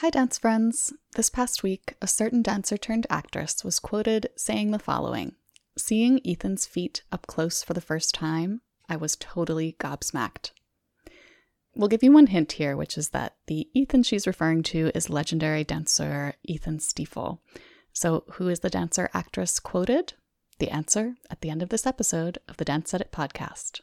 Hi, dance friends. This past week, a certain dancer turned actress was quoted saying the following Seeing Ethan's feet up close for the first time, I was totally gobsmacked. We'll give you one hint here, which is that the Ethan she's referring to is legendary dancer Ethan Stiefel. So, who is the dancer actress quoted? The answer at the end of this episode of the Dance Edit podcast.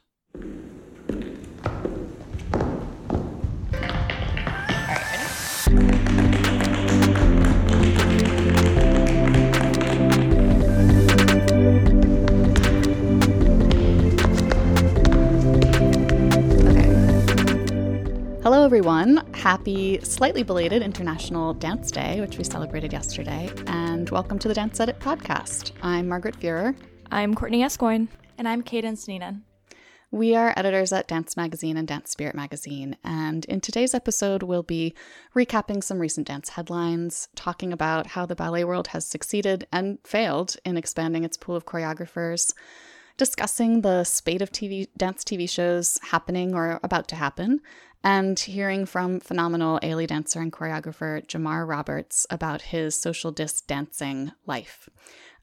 Everyone. Happy, slightly belated International Dance Day, which we celebrated yesterday, and welcome to the Dance Edit podcast. I'm Margaret Fuhrer. I'm Courtney Escoyne. And I'm Cadence Neenan. We are editors at Dance Magazine and Dance Spirit Magazine, and in today's episode, we'll be recapping some recent dance headlines, talking about how the ballet world has succeeded and failed in expanding its pool of choreographers, discussing the spate of TV dance TV shows happening or about to happen, and hearing from phenomenal Ailey dancer and choreographer Jamar Roberts about his social disc dancing life.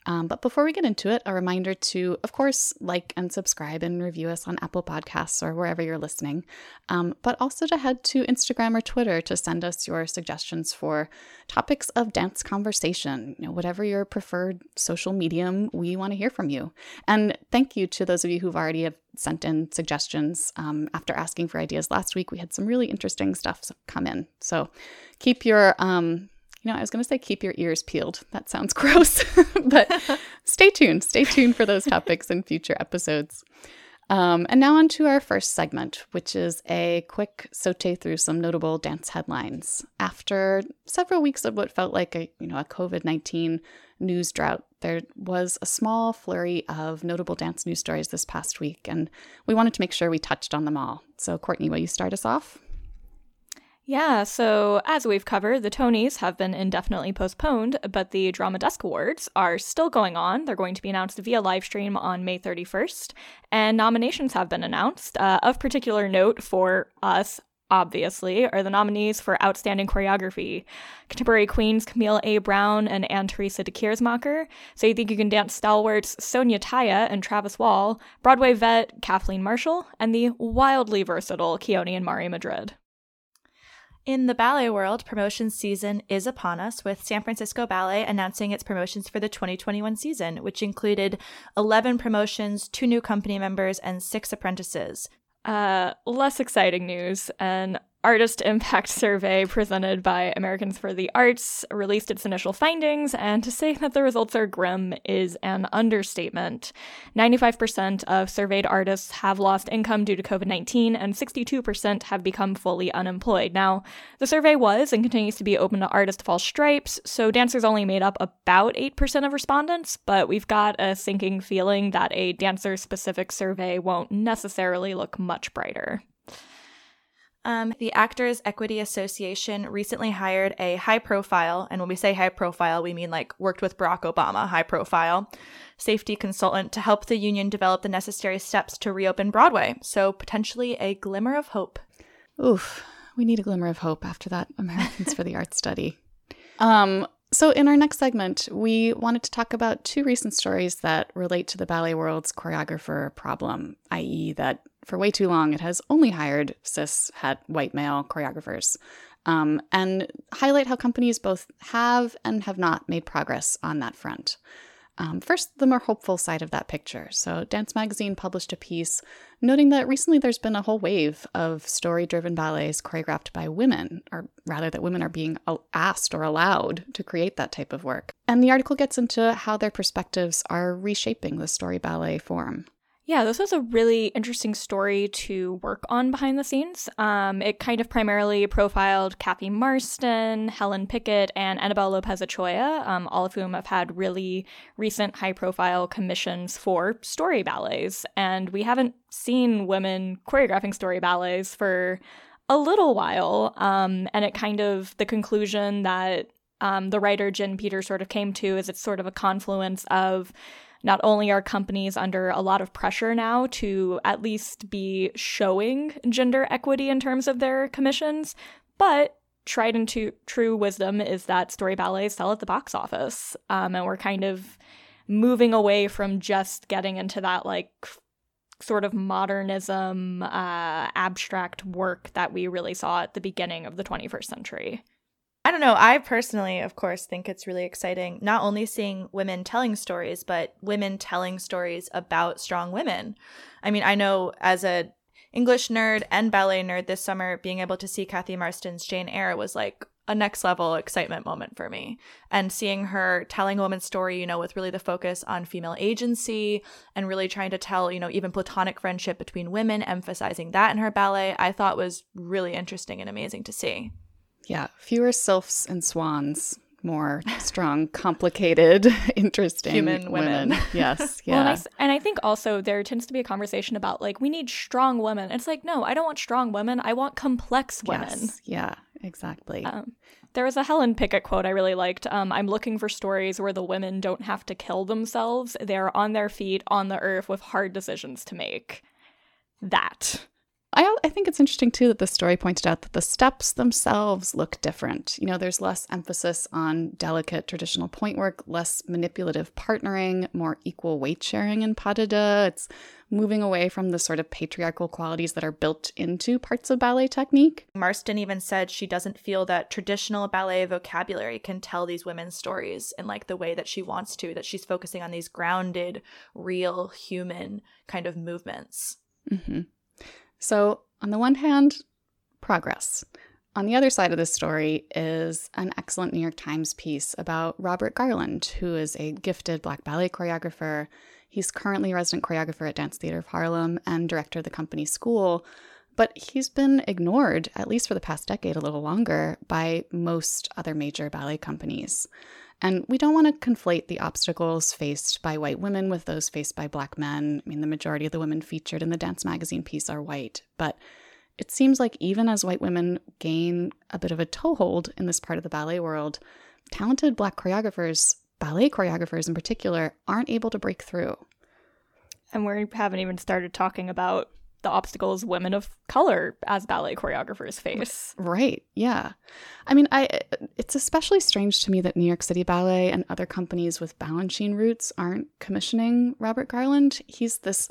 Um, but before we get into it, a reminder to, of course, like and subscribe and review us on Apple Podcasts or wherever you're listening, um, but also to head to Instagram or Twitter to send us your suggestions for topics of dance conversation. You know, whatever your preferred social medium, we want to hear from you. And thank you to those of you who've already have sent in suggestions. Um, after asking for ideas last week, we had some really interesting stuff come in. So keep your um, you know, I was going to say keep your ears peeled. That sounds gross, but stay tuned. Stay tuned for those topics in future episodes. Um, and now on to our first segment, which is a quick saute through some notable dance headlines. After several weeks of what felt like a you know a COVID nineteen news drought, there was a small flurry of notable dance news stories this past week, and we wanted to make sure we touched on them all. So, Courtney, will you start us off? Yeah, so as we've covered, the Tonys have been indefinitely postponed, but the Drama Desk Awards are still going on. They're going to be announced via live stream on May 31st, and nominations have been announced. Uh, of particular note for us, obviously, are the nominees for Outstanding Choreography Contemporary Queens Camille A. Brown and Anne Teresa de Keersmaeker. So You Think You Can Dance stalwarts Sonya Tayeh and Travis Wall, Broadway vet Kathleen Marshall, and the wildly versatile Keone and Mari Madrid. In the ballet world, promotion season is upon us, with San Francisco Ballet announcing its promotions for the 2021 season, which included 11 promotions, two new company members, and six apprentices. Uh, less exciting news. An artist impact survey presented by Americans for the Arts released its initial findings, and to say that the results are grim is an understatement. 95% of surveyed artists have lost income due to COVID 19, and 62% have become fully unemployed. Now, the survey was and continues to be open to artists of all stripes, so dancers only made up about 8% of respondents, but we've got a sinking feeling that a dancer specific survey won't necessarily look much brighter. Um, the Actors Equity Association recently hired a high profile, and when we say high profile, we mean like worked with Barack Obama, high profile safety consultant to help the union develop the necessary steps to reopen Broadway. So, potentially a glimmer of hope. Oof, we need a glimmer of hope after that Americans for the Arts study. Um, so, in our next segment, we wanted to talk about two recent stories that relate to the ballet world's choreographer problem, i.e., that for way too long it has only hired cis het white male choreographers, um, and highlight how companies both have and have not made progress on that front. Um, first, the more hopeful side of that picture. So, Dance Magazine published a piece noting that recently there's been a whole wave of story driven ballets choreographed by women, or rather, that women are being asked or allowed to create that type of work. And the article gets into how their perspectives are reshaping the story ballet form. Yeah, this was a really interesting story to work on behind the scenes. Um, it kind of primarily profiled Cathy Marston, Helen Pickett, and Annabelle Lopez Ochoa, um, all of whom have had really recent high profile commissions for story ballets. And we haven't seen women choreographing story ballets for a little while. Um, and it kind of, the conclusion that um, the writer Jen Peter sort of came to is it's sort of a confluence of not only are companies under a lot of pressure now to at least be showing gender equity in terms of their commissions, but tried and true wisdom is that story ballets sell at the box office. Um, and we're kind of moving away from just getting into that like sort of modernism, uh, abstract work that we really saw at the beginning of the 21st century. I don't know. I personally, of course, think it's really exciting not only seeing women telling stories, but women telling stories about strong women. I mean, I know as a English nerd and ballet nerd this summer, being able to see Cathy Marston's Jane Eyre was like a next level excitement moment for me. And seeing her telling a woman's story, you know, with really the focus on female agency and really trying to tell, you know, even platonic friendship between women, emphasizing that in her ballet, I thought was really interesting and amazing to see. Yeah, fewer sylphs and swans more strong, complicated, interesting human women. women. Yes, yeah. Well, and, I, and I think also there tends to be a conversation about like we need strong women. It's like no, I don't want strong women. I want complex women. Yes, yeah, exactly. Um, there was a Helen Pickett quote I really liked. Um, I'm looking for stories where the women don't have to kill themselves. They're on their feet on the earth with hard decisions to make. That. I, I think it's interesting too that the story pointed out that the steps themselves look different. You know, there's less emphasis on delicate traditional pointe work, less manipulative partnering, more equal weight sharing in pas de deux. It's moving away from the sort of patriarchal qualities that are built into parts of ballet technique. Marston even said she doesn't feel that traditional ballet vocabulary can tell these women's stories in like the way that she wants to, that she's focusing on these grounded, real, human kind of movements. Mm-hmm. So, on the one hand, progress. On the other side of the story is an excellent New York Times piece about Robert Garland, who is a gifted black ballet choreographer. He's currently resident choreographer at Dance Theatre of Harlem and director of the company school, but he's been ignored, at least for the past decade, a little longer, by most other major ballet companies. And we don't want to conflate the obstacles faced by white women with those faced by black men. I mean, the majority of the women featured in the Dance Magazine piece are white, but it seems like even as white women gain a bit of a toehold in this part of the ballet world, talented black choreographers, ballet choreographers in particular, aren't able to break through. And we haven't even started talking about the obstacles women of color as ballet choreographers face. Right. Yeah. I mean, I it's especially strange to me that New York City Ballet and other companies with Balanchine roots aren't commissioning Robert Garland. He's this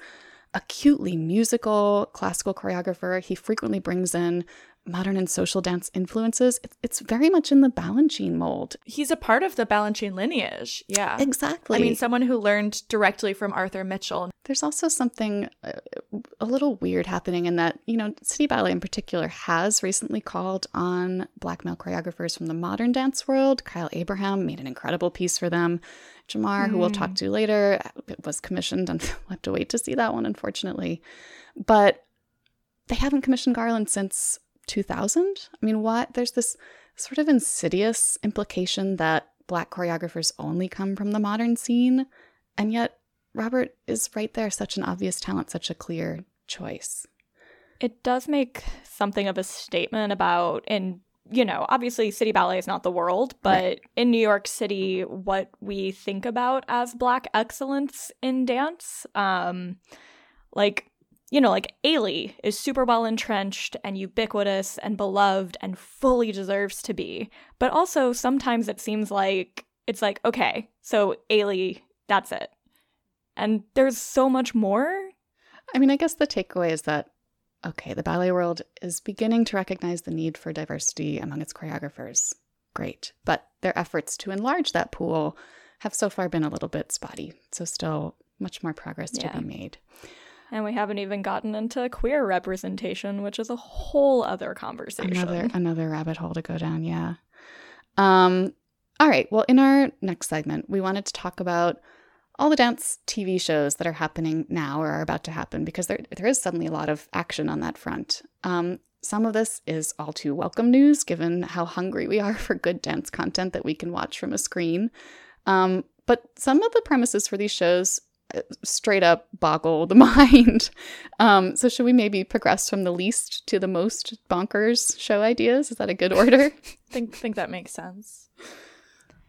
acutely musical classical choreographer. He frequently brings in modern and social dance influences, it's very much in the Balanchine mold. He's a part of the Balanchine lineage. Yeah. Exactly. I mean, someone who learned directly from Arthur Mitchell. There's also something uh, a little weird happening in that, you know, City Ballet in particular has recently called on black male choreographers from the modern dance world. Kyle Abraham made an incredible piece for them. Jamar, mm. who we'll talk hmm. to later, was commissioned and we'll have to wait to see that one, unfortunately. But they haven't commissioned Garland since 2000? I mean, what? There's this sort of insidious implication that black choreographers only come from the modern scene, and yet Robert is right there, such an obvious talent, such a clear choice. It does make something of a statement about, and you know, obviously City Ballet is not the world, but right. in New York City, what we think about as Black excellence in dance, um, like you know, like Ailey is super well entrenched and ubiquitous and beloved and fully deserves to be. But also sometimes it seems like it's like, okay, so Ailey, that's it. And there's so much more. I mean, I guess the takeaway is that, okay, the ballet world is beginning to recognize the need for diversity among its choreographers. Great. But their efforts to enlarge that pool have so far been a little bit spotty. So, still much more progress yeah. to be made. And we haven't even gotten into queer representation, which is a whole other conversation. Another another rabbit hole to go down, yeah. Um all right, well in our next segment, we wanted to talk about all the dance TV shows that are happening now or are about to happen because there there is suddenly a lot of action on that front. Um some of this is all too welcome news given how hungry we are for good dance content that we can watch from a screen. Um, but some of the premises for these shows straight up boggle the mind. Um, so, should we maybe progress from the least to the most bonkers show ideas? Is that a good order? think think that makes sense.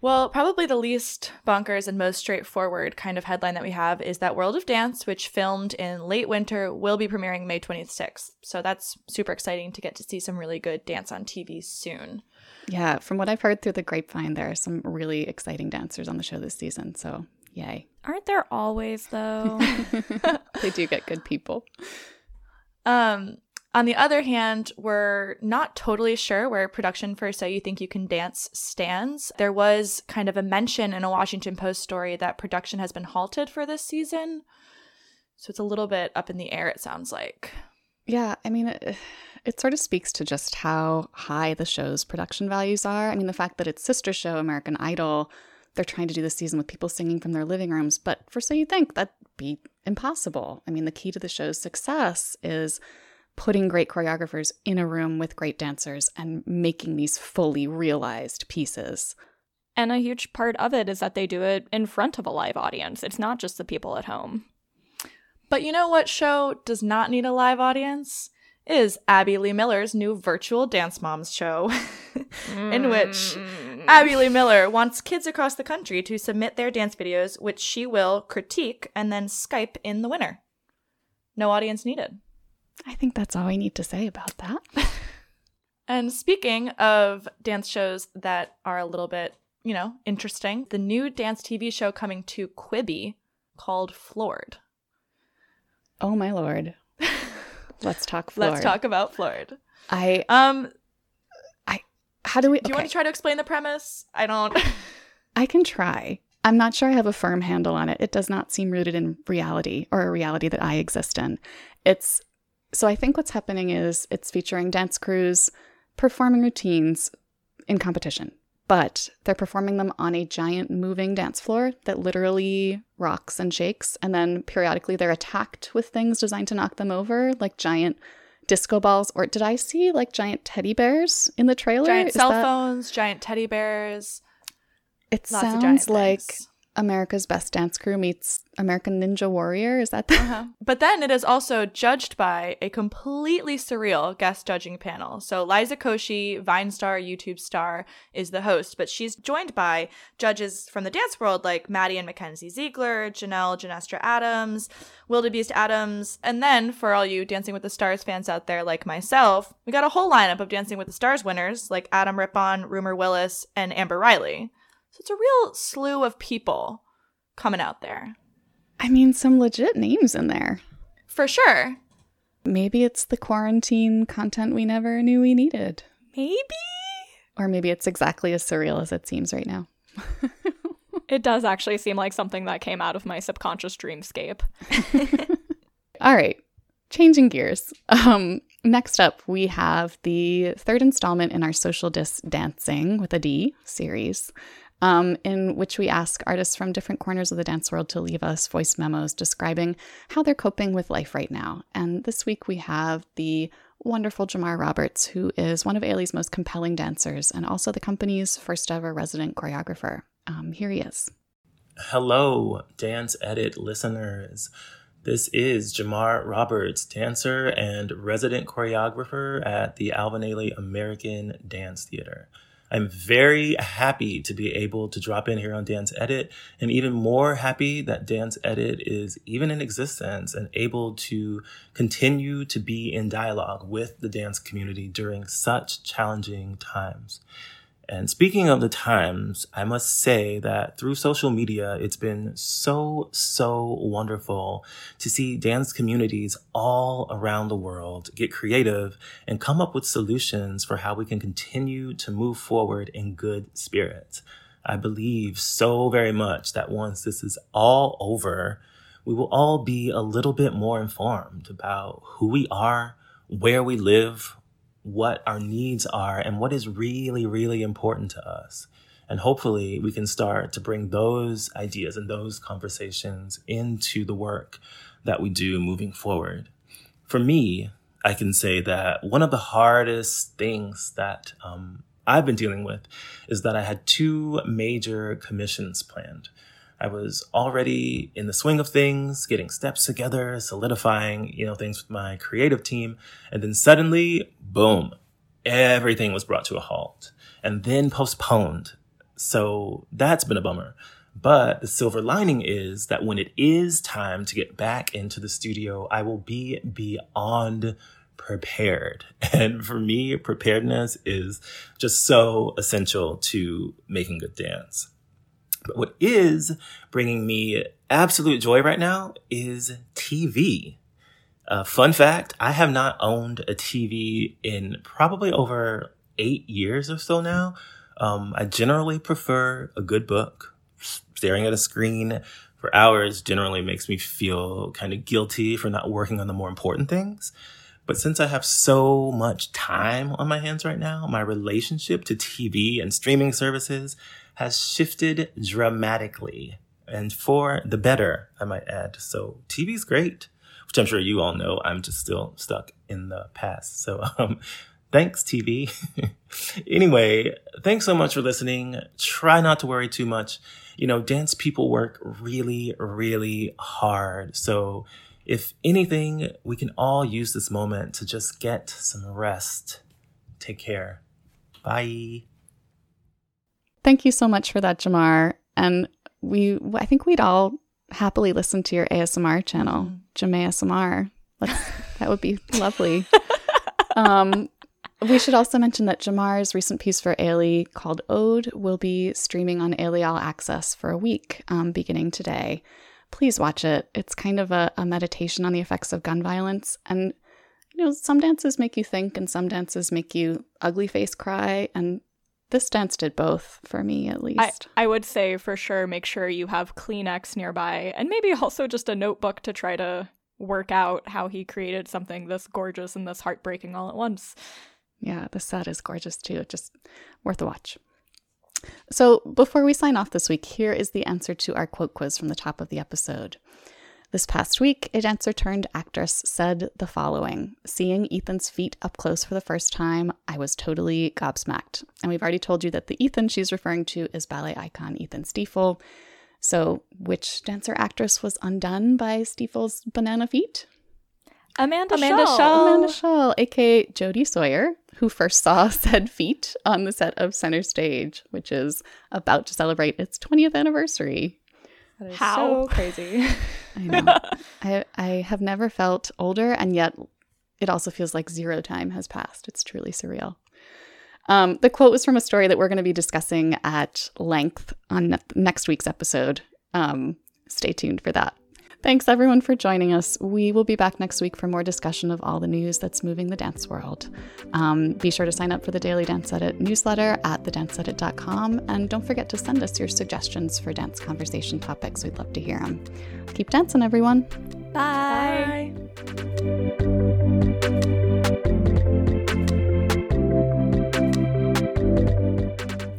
Well, probably the least bonkers and most straightforward kind of headline that we have is that World of Dance, which filmed in late winter, will be premiering May 26th. So that's super exciting to get to see some really good dance on TV soon. Yeah, from what I've heard through the grapevine, there are some really exciting dancers on the show this season. So, yay. Aren't there always, though? they do get good people. Um, on the other hand, we're not totally sure where production for So You Think You Can Dance stands. There was kind of a mention in a Washington Post story that production has been halted for this season. So it's a little bit up in the air, it sounds like. Yeah, I mean, it, it sort of speaks to just how high the show's production values are. I mean, the fact that its sister show, American Idol, they're trying to do this season with people singing from their living rooms. But for So You Think, that'd be impossible. I mean, the key to the show's success is putting great choreographers in a room with great dancers and making these fully realized pieces. And a huge part of it is that they do it in front of a live audience. It's not just the people at home. But you know what show does not need a live audience? Is Abby Lee Miller's new virtual Dance Moms show, in which mm. Abby Lee Miller wants kids across the country to submit their dance videos, which she will critique and then Skype in the winner. No audience needed. I think that's all I need to say about that. and speaking of dance shows that are a little bit, you know, interesting, the new dance TV show coming to Quibi called Floored. Oh my lord. Let's talk Floored. Let's talk about Floored. I um how do we Do you want to try to explain the premise? I don't I can try. I'm not sure I have a firm handle on it. It does not seem rooted in reality or a reality that I exist in. It's so I think what's happening is it's featuring dance crews performing routines in competition, but they're performing them on a giant moving dance floor that literally rocks and shakes. And then periodically they're attacked with things designed to knock them over, like giant disco balls. Or did I see like giant teddy bears in the trailer? Giant Is cell that... phones, giant teddy bears. It sounds like things. America's Best Dance Crew meets American Ninja Warrior. Is that the? Uh-huh. But then it is also judged by a completely surreal guest judging panel. So Liza Koshy, Vine star, YouTube star, is the host, but she's joined by judges from the dance world like Maddie and Mackenzie Ziegler, Janelle Ginestra Adams, Willdabeast Adams, and then for all you Dancing with the Stars fans out there like myself, we got a whole lineup of Dancing with the Stars winners like Adam Rippon, Rumor Willis, and Amber Riley. So it's a real slew of people coming out there. I mean, some legit names in there. For sure. Maybe it's the quarantine content we never knew we needed. Maybe? Or maybe it's exactly as surreal as it seems right now. it does actually seem like something that came out of my subconscious dreamscape. All right, changing gears. Um, next up, we have the third installment in our Social Dis Dancing with a D series um, in which we ask artists from different corners of the dance world to leave us voice memos describing how they're coping with life right now. And this week we have the wonderful Jamar Roberts, who is one of Ailey's most compelling dancers and also the company's first ever resident choreographer. Um, here he is. Hello, Dance Edit listeners. This is Jamar Roberts, dancer and resident choreographer at the Alvin Ailey American Dance Theater. I'm very happy to be able to drop in here on Dance Edit, and even more happy that Dance Edit is even in existence and able to continue to be in dialogue with the dance community during such challenging times. And speaking of the times, I must say that through social media, it's been so, so wonderful to see dance communities all around the world get creative and come up with solutions for how we can continue to move forward in good spirits. I believe so very much that once this is all over, we will all be a little bit more informed about who we are, where we live, what our needs are and what is really, really important to us. And hopefully we can start to bring those ideas and those conversations into the work that we do moving forward. For me, I can say that one of the hardest things that um, I've been dealing with is that I had two major commissions planned. I was already in the swing of things, getting steps together, solidifying, you know, things with my creative team. And then suddenly, boom, everything was brought to a halt and then postponed. So that's been a bummer. But the silver lining is that when it is time to get back into the studio, I will be beyond prepared. And for me, preparedness is just so essential to making good dance. But what is bringing me absolute joy right now is TV. Uh, fun fact I have not owned a TV in probably over eight years or so now. Um, I generally prefer a good book. Staring at a screen for hours generally makes me feel kind of guilty for not working on the more important things. But since I have so much time on my hands right now, my relationship to TV and streaming services has shifted dramatically and for the better, I might add. So TV's great, which I'm sure you all know. I'm just still stuck in the past. So, um, thanks TV. anyway, thanks so much for listening. Try not to worry too much. You know, dance people work really, really hard. So if anything, we can all use this moment to just get some rest. Take care. Bye. Thank you so much for that, Jamar. And we, I think we'd all happily listen to your ASMR channel, mm. Jam ASMR. that would be lovely. Um, we should also mention that Jamar's recent piece for Ailey called Ode will be streaming on Ailey All Access for a week, um, beginning today please watch it. It's kind of a, a meditation on the effects of gun violence. And, you know, some dances make you think and some dances make you ugly face cry. And this dance did both for me, at least. I, I would say for sure make sure you have Kleenex nearby and maybe also just a notebook to try to work out how he created something this gorgeous and this heartbreaking all at once. Yeah, the set is gorgeous too. Just worth a watch. So, before we sign off this week, here is the answer to our quote quiz from the top of the episode. This past week, a dancer turned actress said the following Seeing Ethan's feet up close for the first time, I was totally gobsmacked. And we've already told you that the Ethan she's referring to is ballet icon Ethan Stiefel. So, which dancer actress was undone by Stiefel's banana feet? Amanda, Amanda. Amanda Schull, aka Jodie Sawyer, who first saw said feet on the set of Center Stage, which is about to celebrate its 20th anniversary. How so crazy. I know. I, I have never felt older, and yet it also feels like zero time has passed. It's truly surreal. Um, the quote was from a story that we're going to be discussing at length on ne- next week's episode. Um, stay tuned for that. Thanks everyone for joining us. We will be back next week for more discussion of all the news that's moving the dance world. Um, be sure to sign up for the Daily Dance Edit newsletter at thedanceedit.com and don't forget to send us your suggestions for dance conversation topics. We'd love to hear them. Keep dancing, everyone. Bye. Bye.